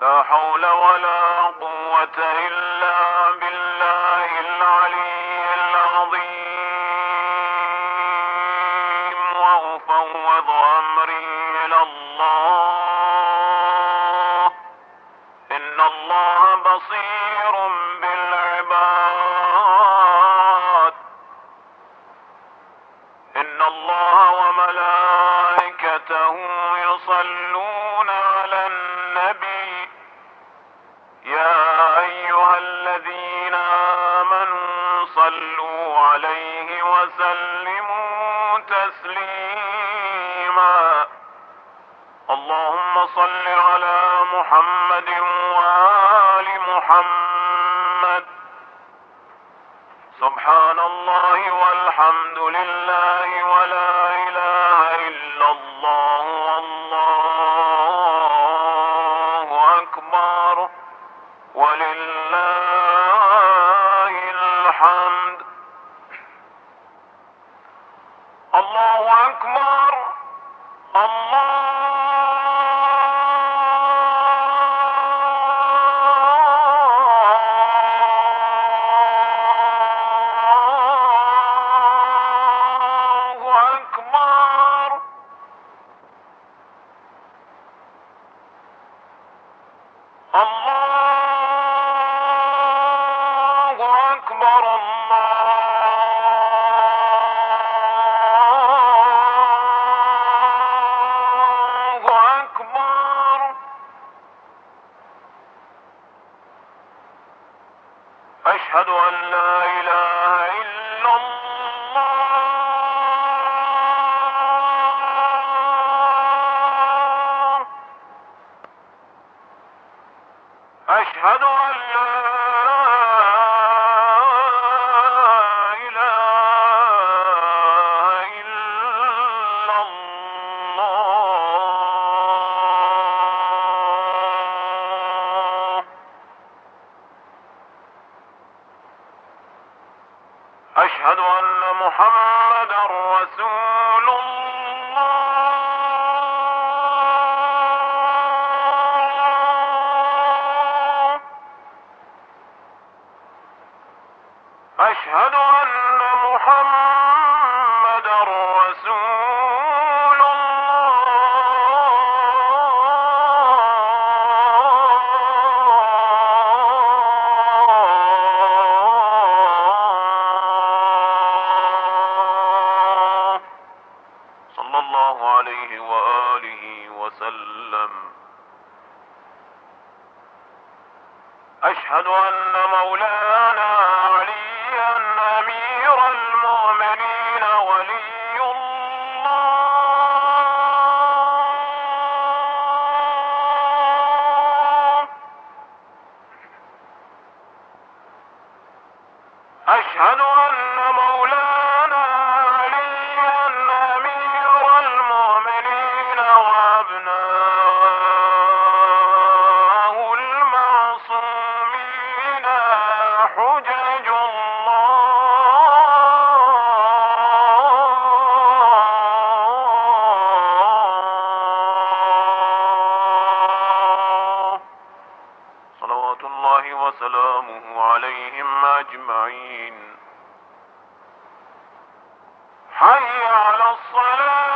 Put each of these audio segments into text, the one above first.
لا حول ولا قوة إلا بالله العلي العظيم. وأفوض أمري إلى الله. إن الله بصير بالعباد. إن الله وملائكته يصلون عليه وسلموا تسليما. اللهم صل على محمد وآل محمد. سبحان الله والحمد لله ولا إله إلا الله والله أكبر. ولله أشهد أن محمدا رسول صلى الله عليه وآله وسلم. أشهد أن مولانا عليا أمير المؤمنين ولي الله. أشهد أن مولانا حجج الله. صلوات الله وسلامه عليهم أجمعين. حي على الصلاة.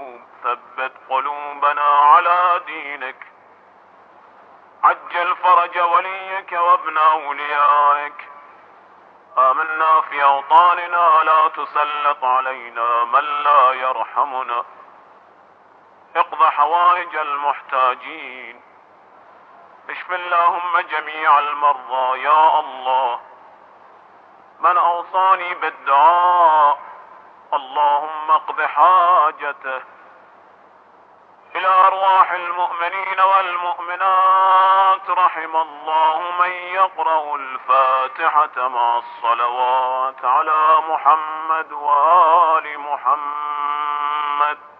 وابن أوليائك. آمنا في أوطاننا لا تسلط علينا من لا يرحمنا. اقض حوائج المحتاجين. اشف اللهم جميع المرضى يا الله. من أوصاني بالدعاء اللهم اقض حاجته. إلى أرواح المؤمنين والمؤمنات رحم الله من يقرأ الفاتحة مع الصلوات على محمد وآل محمد.